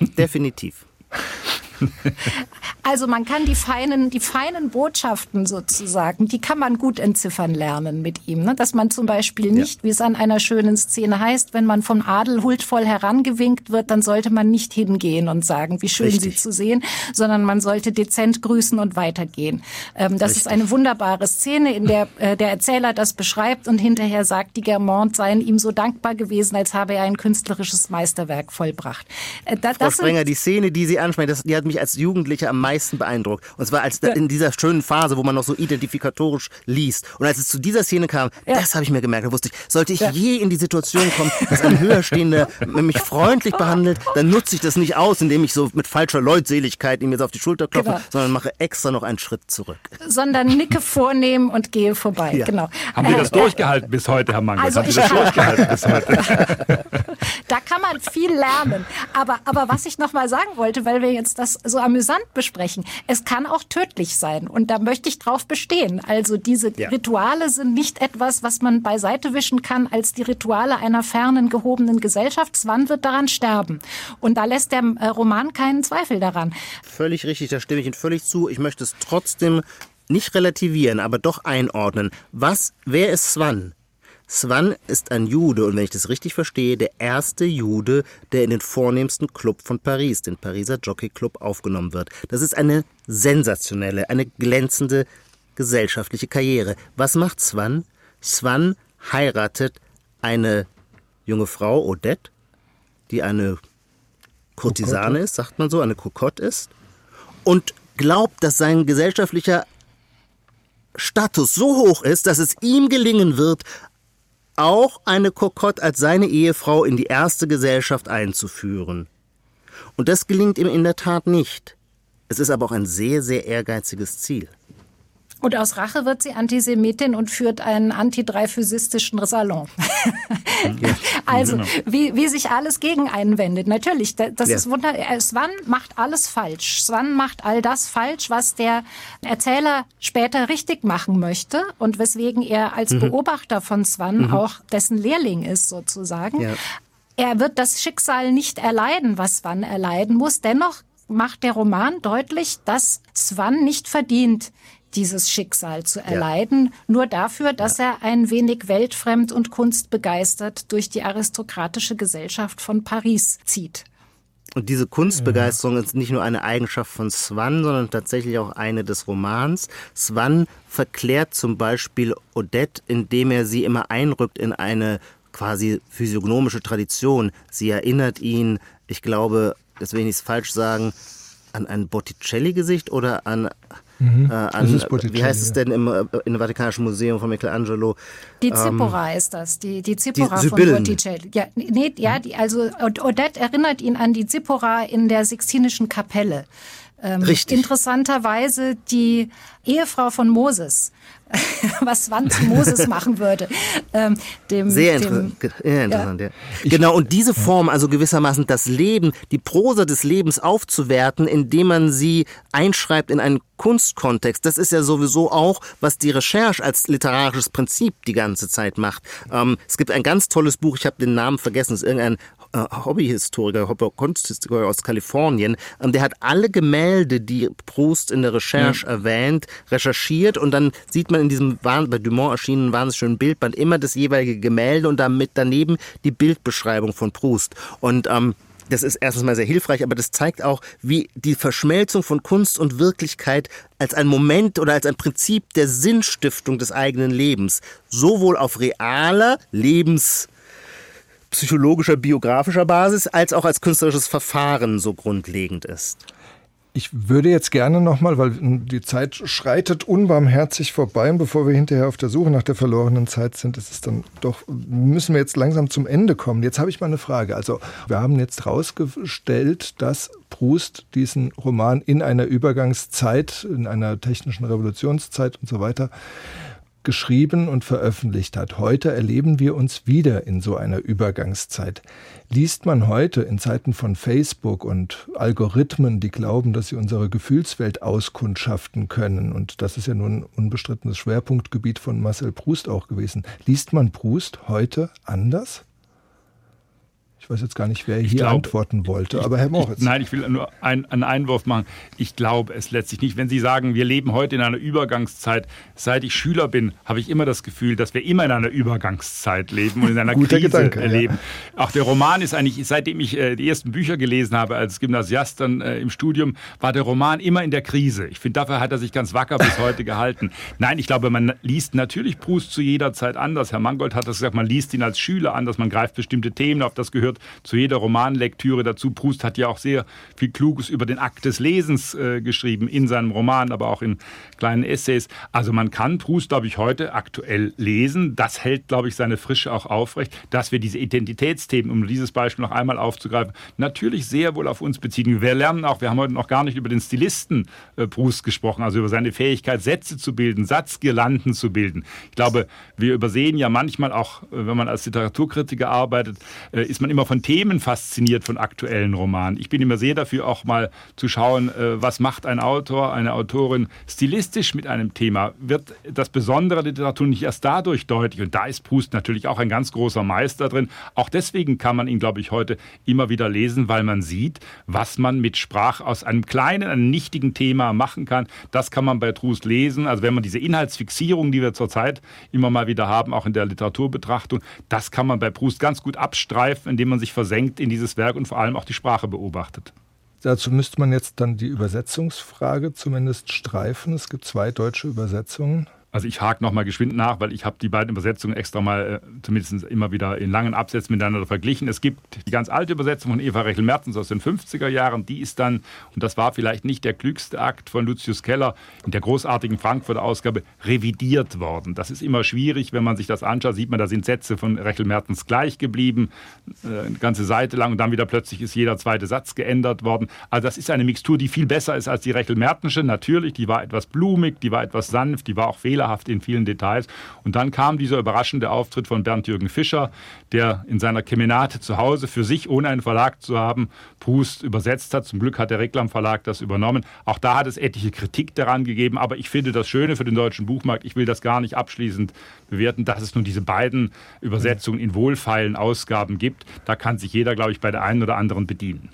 Definitiv. Also man kann die feinen, die feinen Botschaften sozusagen, die kann man gut entziffern lernen mit ihm. Ne? Dass man zum Beispiel nicht, ja. wie es an einer schönen Szene heißt, wenn man vom Adel huldvoll herangewinkt wird, dann sollte man nicht hingehen und sagen, wie schön Richtig. sie zu sehen, sondern man sollte dezent grüßen und weitergehen. Ähm, das Richtig. ist eine wunderbare Szene, in der äh, der Erzähler das beschreibt und hinterher sagt, die Germont seien ihm so dankbar gewesen, als habe er ein künstlerisches Meisterwerk vollbracht. Äh, da, Frau Sprenger, die Szene, die Sie ansprechen, das, die hat mich als Jugendlicher am meisten beeindruckt. Und zwar als ja. in dieser schönen Phase, wo man noch so identifikatorisch liest. Und als es zu dieser Szene kam, ja. das habe ich mir gemerkt, da wusste ich, sollte ich ja. je in die Situation kommen, dass ein Höherstehender mich freundlich behandelt, dann nutze ich das nicht aus, indem ich so mit falscher Leutseligkeit ihm jetzt auf die Schulter klopfe, genau. sondern mache extra noch einen Schritt zurück. Sondern nicke vornehmen und gehe vorbei. Genau. Haben Sie das äh, durchgehalten bis heute, Herr Mann? Also Haben Sie das durchgehalten bis heute? da kann man viel lernen. Aber, aber was ich noch mal sagen wollte, weil wir jetzt das so amüsant besprechen. Es kann auch tödlich sein und da möchte ich drauf bestehen. Also diese ja. Rituale sind nicht etwas, was man beiseite wischen kann als die Rituale einer fernen, gehobenen Gesellschaft. Swan wird daran sterben. Und da lässt der äh, Roman keinen Zweifel daran. Völlig richtig, da stimme ich Ihnen völlig zu. Ich möchte es trotzdem nicht relativieren, aber doch einordnen. Was, wer ist Swan? Swan ist ein Jude und wenn ich das richtig verstehe, der erste Jude, der in den vornehmsten Club von Paris, den Pariser Jockey Club, aufgenommen wird. Das ist eine sensationelle, eine glänzende gesellschaftliche Karriere. Was macht Swan? Swan heiratet eine junge Frau, Odette, die eine Kurtisane ist, sagt man so, eine Kokotte ist, und glaubt, dass sein gesellschaftlicher Status so hoch ist, dass es ihm gelingen wird, auch eine Kokott als seine Ehefrau in die erste Gesellschaft einzuführen. Und das gelingt ihm in der Tat nicht. Es ist aber auch ein sehr, sehr ehrgeiziges Ziel. Und aus Rache wird sie Antisemitin und führt einen antidreiphysistischen Salon. Ja, also, genau. wie, wie sich alles gegen einen wendet. Natürlich, das ja. ist wunder. Swan macht alles falsch. Swan macht all das falsch, was der Erzähler später richtig machen möchte und weswegen er als mhm. Beobachter von Swan mhm. auch dessen Lehrling ist, sozusagen. Ja. Er wird das Schicksal nicht erleiden, was Swan erleiden muss. Dennoch macht der Roman deutlich, dass Swan nicht verdient, dieses Schicksal zu erleiden, ja. nur dafür, dass ja. er ein wenig weltfremd und kunstbegeistert durch die aristokratische Gesellschaft von Paris zieht. Und diese Kunstbegeisterung ist nicht nur eine Eigenschaft von Swan, sondern tatsächlich auch eine des Romans. Swan verklärt zum Beispiel Odette, indem er sie immer einrückt in eine quasi physiognomische Tradition. Sie erinnert ihn, ich glaube, das will ich nicht falsch sagen, an ein Botticelli-Gesicht oder an Mhm. Äh, an, wie heißt es denn im, äh, im Vatikanischen Museum von Michelangelo? Die Zippora ähm, ist das, die, die Zippora die von Botticelli. Ja, nee, ja, die, also Odette erinnert ihn an die Zippora in der Sixtinischen Kapelle. Ähm, Richtig. Interessanterweise die Ehefrau von Moses. was Wann zu Moses machen würde. Ähm, dem, Sehr dem, ja, interessant, ja. ja. Genau, und diese Form, also gewissermaßen das Leben, die Prosa des Lebens aufzuwerten, indem man sie einschreibt in einen Kunstkontext, das ist ja sowieso auch, was die Recherche als literarisches Prinzip die ganze Zeit macht. Ähm, es gibt ein ganz tolles Buch, ich habe den Namen vergessen, es ist irgendein Hobbyhistoriker, Kunsthistoriker aus Kalifornien. Ähm, der hat alle Gemälde, die Proust in der Recherche mhm. erwähnt, recherchiert und dann sieht man in diesem bei Dumont erschienenen wahnsinnig schönen Bildband immer das jeweilige Gemälde und damit daneben die Bildbeschreibung von Proust. Und ähm, das ist erstens mal sehr hilfreich, aber das zeigt auch, wie die Verschmelzung von Kunst und Wirklichkeit als ein Moment oder als ein Prinzip der Sinnstiftung des eigenen Lebens sowohl auf realer lebenspsychologischer, biografischer Basis als auch als künstlerisches Verfahren so grundlegend ist. Ich würde jetzt gerne nochmal, weil die Zeit schreitet unbarmherzig vorbei und bevor wir hinterher auf der Suche nach der verlorenen Zeit sind, ist es dann doch, müssen wir jetzt langsam zum Ende kommen. Jetzt habe ich mal eine Frage. Also wir haben jetzt herausgestellt, dass Proust diesen Roman in einer Übergangszeit, in einer technischen Revolutionszeit und so weiter geschrieben und veröffentlicht hat. Heute erleben wir uns wieder in so einer Übergangszeit. Liest man heute in Zeiten von Facebook und Algorithmen, die glauben, dass sie unsere Gefühlswelt auskundschaften können, und das ist ja nun ein unbestrittenes Schwerpunktgebiet von Marcel Proust auch gewesen, liest man Proust heute anders? Ich weiß jetzt gar nicht, wer hier glaub, antworten wollte, aber Herr Moritz. Ich, nein, ich will nur ein, einen Einwurf machen. Ich glaube es letztlich nicht. Wenn Sie sagen, wir leben heute in einer Übergangszeit, seit ich Schüler bin, habe ich immer das Gefühl, dass wir immer in einer Übergangszeit leben und in einer Krise Gedanke, erleben. Ja. Auch der Roman ist eigentlich, seitdem ich äh, die ersten Bücher gelesen habe als Gymnasiast dann äh, im Studium, war der Roman immer in der Krise. Ich finde, dafür hat er sich ganz wacker bis heute gehalten. Nein, ich glaube, man liest natürlich Proust zu jeder Zeit anders. Herr Mangold hat das gesagt, man liest ihn als Schüler anders, man greift bestimmte Themen auf, das gehört gehört zu jeder Romanlektüre dazu. Proust hat ja auch sehr viel Kluges über den Akt des Lesens äh, geschrieben, in seinem Roman, aber auch in kleinen Essays. Also man kann Proust, glaube ich, heute aktuell lesen. Das hält, glaube ich, seine Frische auch aufrecht, dass wir diese Identitätsthemen, um dieses Beispiel noch einmal aufzugreifen, natürlich sehr wohl auf uns beziehen. Wir lernen auch, wir haben heute noch gar nicht über den Stilisten äh, Proust gesprochen, also über seine Fähigkeit, Sätze zu bilden, Satzgirlanden zu bilden. Ich glaube, wir übersehen ja manchmal auch, äh, wenn man als Literaturkritiker arbeitet, äh, ist man immer von Themen fasziniert von aktuellen Romanen. Ich bin immer sehr dafür, auch mal zu schauen, äh, was macht ein Autor, eine Autorin stilistisch mit einem Thema. Wird das Besondere der Literatur nicht erst dadurch deutlich? Und da ist Proust natürlich auch ein ganz großer Meister drin. Auch deswegen kann man ihn, glaube ich, heute immer wieder lesen, weil man sieht, was man mit Sprache aus einem kleinen, einem nichtigen Thema machen kann. Das kann man bei Proust lesen. Also wenn man diese Inhaltsfixierung, die wir zurzeit immer mal wieder haben, auch in der Literaturbetrachtung, das kann man bei Proust ganz gut abstreifen, indem man man sich versenkt in dieses Werk und vor allem auch die Sprache beobachtet. Dazu müsste man jetzt dann die Übersetzungsfrage zumindest streifen. Es gibt zwei deutsche Übersetzungen. Also ich hake nochmal geschwind nach, weil ich habe die beiden Übersetzungen extra mal äh, zumindest immer wieder in langen Absätzen miteinander verglichen. Es gibt die ganz alte Übersetzung von Eva Rechel-Mertens aus den 50er Jahren. Die ist dann, und das war vielleicht nicht der klügste Akt von Lucius Keller, in der großartigen Frankfurter Ausgabe revidiert worden. Das ist immer schwierig, wenn man sich das anschaut, sieht man, da sind Sätze von Rechel-Mertens gleich geblieben, äh, eine ganze Seite lang und dann wieder plötzlich ist jeder zweite Satz geändert worden. Also das ist eine Mixtur, die viel besser ist als die Rechel-Mertensche. Natürlich, die war etwas blumig, die war etwas sanft, die war auch fehlerhaft fehlerhaft in vielen Details. Und dann kam dieser überraschende Auftritt von Bernd-Jürgen Fischer, der in seiner Kemenate zu Hause für sich, ohne einen Verlag zu haben, Proust übersetzt hat. Zum Glück hat der Reklam Verlag das übernommen. Auch da hat es etliche Kritik daran gegeben. Aber ich finde das Schöne für den deutschen Buchmarkt, ich will das gar nicht abschließend bewerten, dass es nun diese beiden Übersetzungen in wohlfeilen Ausgaben gibt. Da kann sich jeder, glaube ich, bei der einen oder anderen bedienen.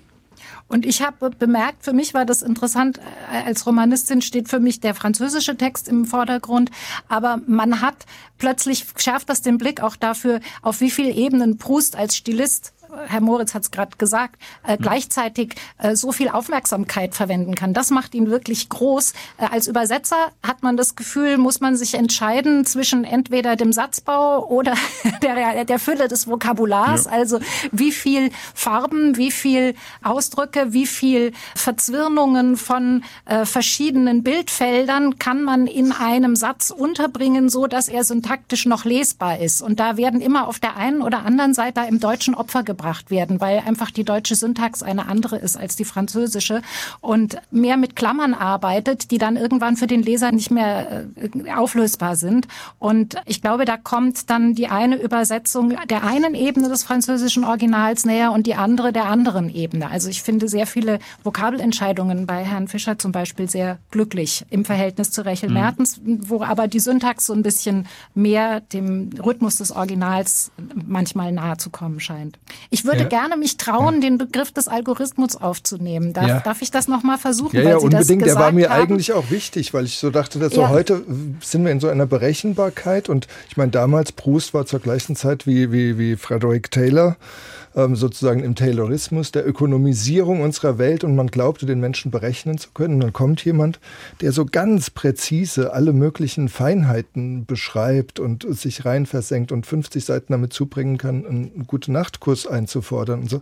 Und ich habe bemerkt, für mich war das interessant, äh, als Romanistin steht für mich der französische Text im Vordergrund, aber man hat plötzlich schärft das den Blick auch dafür, auf wie vielen Ebenen Proust als Stilist Herr Moritz hat es gerade gesagt, äh, gleichzeitig äh, so viel Aufmerksamkeit verwenden kann. Das macht ihn wirklich groß. Äh, als Übersetzer hat man das Gefühl, muss man sich entscheiden zwischen entweder dem Satzbau oder der, der Fülle des Vokabulars. Ja. Also wie viel Farben, wie viel Ausdrücke, wie viel Verzwirnungen von äh, verschiedenen Bildfeldern kann man in einem Satz unterbringen, so dass er syntaktisch noch lesbar ist. Und da werden immer auf der einen oder anderen Seite im Deutschen Opfer gebracht gebracht werden, weil einfach die deutsche Syntax eine andere ist als die französische und mehr mit Klammern arbeitet, die dann irgendwann für den Leser nicht mehr äh, auflösbar sind. Und ich glaube, da kommt dann die eine Übersetzung der einen Ebene des französischen Originals näher und die andere der anderen Ebene. Also ich finde sehr viele Vokabelentscheidungen bei Herrn Fischer zum Beispiel sehr glücklich im Verhältnis zu Rechel mhm. Mertens, wo aber die Syntax so ein bisschen mehr dem Rhythmus des Originals manchmal nahe zu kommen scheint. Ich würde ja. gerne mich trauen, den Begriff des Algorithmus aufzunehmen. Darf, ja. darf ich das nochmal versuchen? Ja, ja, unbedingt. Der war mir haben? eigentlich auch wichtig, weil ich so dachte, dass so heute sind wir in so einer Berechenbarkeit und ich meine, damals Proust war zur gleichen Zeit wie, wie, wie Frederick Taylor ähm, sozusagen im Taylorismus der Ökonomisierung unserer Welt und man glaubte, den Menschen berechnen zu können. Dann kommt jemand, der so ganz präzise alle möglichen Feinheiten beschreibt und sich rein versenkt und 50 Seiten damit zubringen kann, einen gute Nachtkurs einzufordern und so.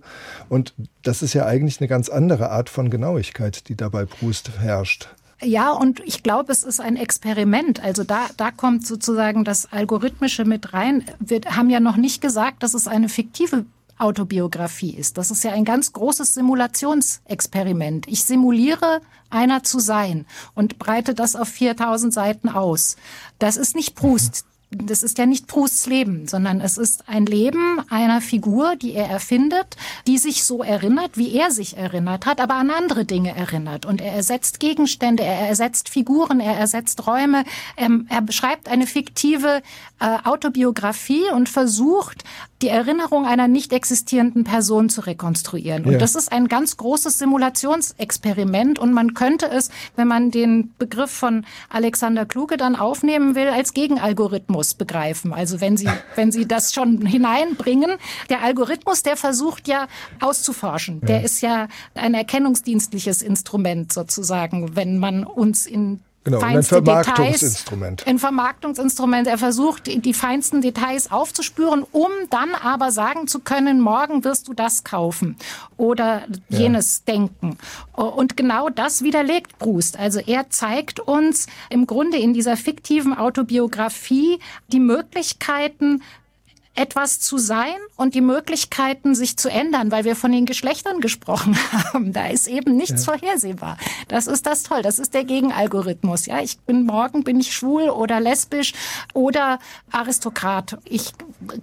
Und das ist ja eigentlich eine ganz andere Art von Genauigkeit, die dabei Proust herrscht. Ja, und ich glaube, es ist ein Experiment. Also da, da kommt sozusagen das Algorithmische mit rein. Wir haben ja noch nicht gesagt, dass es eine fiktive Autobiografie ist. Das ist ja ein ganz großes Simulationsexperiment. Ich simuliere einer zu sein und breite das auf 4000 Seiten aus. Das ist nicht Proust das ist ja nicht Prousts Leben, sondern es ist ein Leben einer Figur, die er erfindet, die sich so erinnert, wie er sich erinnert hat, aber an andere Dinge erinnert. Und er ersetzt Gegenstände, er ersetzt Figuren, er ersetzt Räume. Er, er beschreibt eine fiktive äh, Autobiografie und versucht, die Erinnerung einer nicht existierenden Person zu rekonstruieren. Und ja. das ist ein ganz großes Simulationsexperiment und man könnte es, wenn man den Begriff von Alexander Kluge dann aufnehmen will, als Gegenalgorithmus begreifen. Also wenn Sie, wenn Sie das schon hineinbringen, der Algorithmus, der versucht ja auszuforschen. Der ist ja ein erkennungsdienstliches Instrument sozusagen, wenn man uns in Genau, ein Vermarktungsinstrument. Details, ein Vermarktungsinstrument. Er versucht, die feinsten Details aufzuspüren, um dann aber sagen zu können, morgen wirst du das kaufen oder jenes ja. denken. Und genau das widerlegt Proust. Also er zeigt uns im Grunde in dieser fiktiven Autobiografie die Möglichkeiten, etwas zu sein und die Möglichkeiten, sich zu ändern, weil wir von den Geschlechtern gesprochen haben. Da ist eben nichts ja. vorhersehbar. Das ist das toll. Das ist der Gegenalgorithmus. Ja, ich bin morgen bin ich schwul oder lesbisch oder Aristokrat. Ich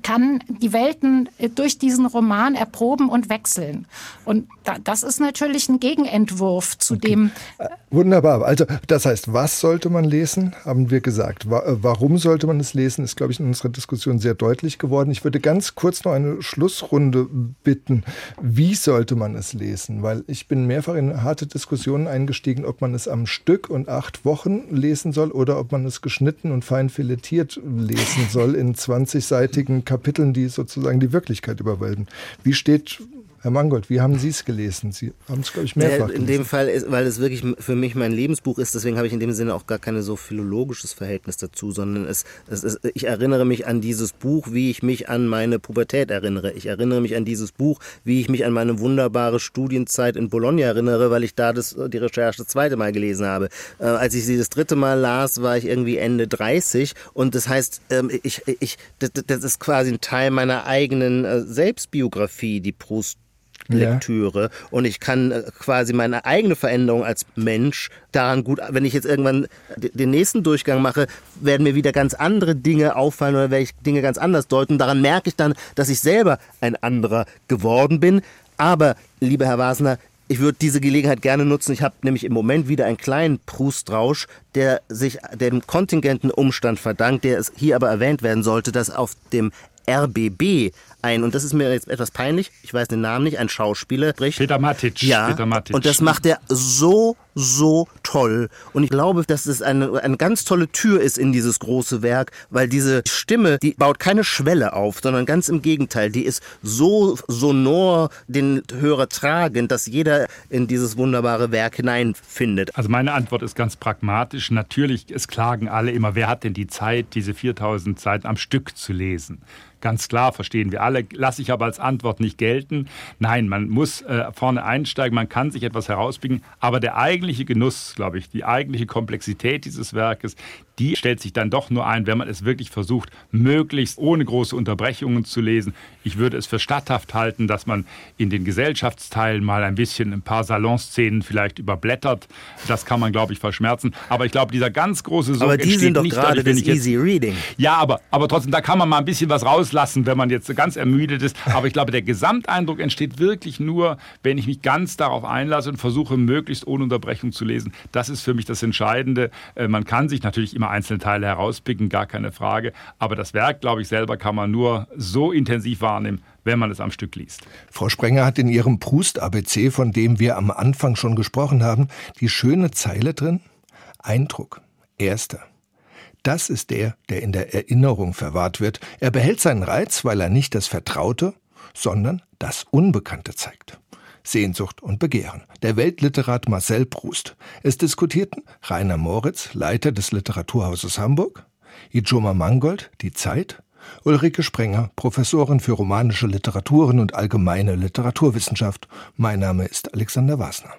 kann die Welten durch diesen Roman erproben und wechseln. Und das ist natürlich ein Gegenentwurf zu okay. dem. Äh, wunderbar. Also das heißt, was sollte man lesen? Haben wir gesagt. Äh, warum sollte man es lesen? Ist, glaube ich, in unserer Diskussion sehr deutlich geworden geworden. Ich würde ganz kurz noch eine Schlussrunde bitten. Wie sollte man es lesen? Weil ich bin mehrfach in harte Diskussionen eingestiegen, ob man es am Stück und acht Wochen lesen soll oder ob man es geschnitten und fein filetiert lesen soll in 20-seitigen Kapiteln, die sozusagen die Wirklichkeit überwältigen. Wie steht Herr Mangold, wie haben Sie es gelesen? Sie haben es, glaube ich, mehrfach ja, In dem Fall, ist, weil es wirklich für mich mein Lebensbuch ist, deswegen habe ich in dem Sinne auch gar kein so philologisches Verhältnis dazu, sondern es, es, es, ich erinnere mich an dieses Buch, wie ich mich an meine Pubertät erinnere. Ich erinnere mich an dieses Buch, wie ich mich an meine wunderbare Studienzeit in Bologna erinnere, weil ich da das, die Recherche das zweite Mal gelesen habe. Äh, als ich sie das dritte Mal las, war ich irgendwie Ende 30 und das heißt, ähm, ich, ich, das, das ist quasi ein Teil meiner eigenen äh, Selbstbiografie, die Proust Lektüre ja. und ich kann äh, quasi meine eigene Veränderung als Mensch daran gut, wenn ich jetzt irgendwann den nächsten Durchgang mache, werden mir wieder ganz andere Dinge auffallen oder werde ich Dinge ganz anders deuten. Daran merke ich dann, dass ich selber ein anderer geworden bin. Aber, lieber Herr Wasner, ich würde diese Gelegenheit gerne nutzen. Ich habe nämlich im Moment wieder einen kleinen Prustrausch, der sich dem kontingenten Umstand verdankt, der es hier aber erwähnt werden sollte, dass auf dem RBB ein, und das ist mir jetzt etwas peinlich, ich weiß den Namen nicht, ein Schauspieler spricht. Peter Matic. Ja, Peter Matic. und das macht er so, so toll. Und ich glaube, dass es eine, eine ganz tolle Tür ist in dieses große Werk, weil diese Stimme, die baut keine Schwelle auf, sondern ganz im Gegenteil, die ist so sonor den Hörer tragend, dass jeder in dieses wunderbare Werk hineinfindet. Also meine Antwort ist ganz pragmatisch. Natürlich, es klagen alle immer, wer hat denn die Zeit, diese 4000 Seiten am Stück zu lesen? Ganz klar, verstehen wir alle. Lasse ich aber als Antwort nicht gelten. Nein, man muss äh, vorne einsteigen, man kann sich etwas herausbiegen. Aber der eigentliche Genuss, glaube ich, die eigentliche Komplexität dieses Werkes, die stellt sich dann doch nur ein, wenn man es wirklich versucht, möglichst ohne große Unterbrechungen zu lesen. Ich würde es für statthaft halten, dass man in den Gesellschaftsteilen mal ein bisschen ein paar Salonszenen vielleicht überblättert. Das kann man, glaube ich, verschmerzen. Aber ich glaube, dieser ganz große Sog Aber die sind doch gerade das Easy Reading. Ja, aber, aber trotzdem, da kann man mal ein bisschen was rauslassen, wenn man jetzt ganz ermüdet ist. Aber ich glaube, der Gesamteindruck entsteht wirklich nur, wenn ich mich ganz darauf einlasse und versuche, möglichst ohne Unterbrechung Unterbrechung zu lesen. Das ist für mich das Entscheidende. Äh, man kann sich natürlich immer einzelne Teile herauspicken, gar keine Frage. Aber das Werk, glaube ich, selber kann man nur so intensiv wahrnehmen, wenn man es am Stück liest. Frau Sprenger hat in ihrem Proust-ABC, von dem wir am Anfang schon gesprochen haben, die schöne Zeile drin. Eindruck. Erster. Das ist der, der in der Erinnerung verwahrt wird. Er behält seinen Reiz, weil er nicht das Vertraute, sondern das Unbekannte zeigt. Sehnsucht und Begehren. Der Weltliterat Marcel Proust. Es diskutierten Rainer Moritz, Leiter des Literaturhauses Hamburg, Ijoma Mangold, Die Zeit, Ulrike Sprenger, Professorin für romanische Literaturen und allgemeine Literaturwissenschaft. Mein Name ist Alexander Wasner.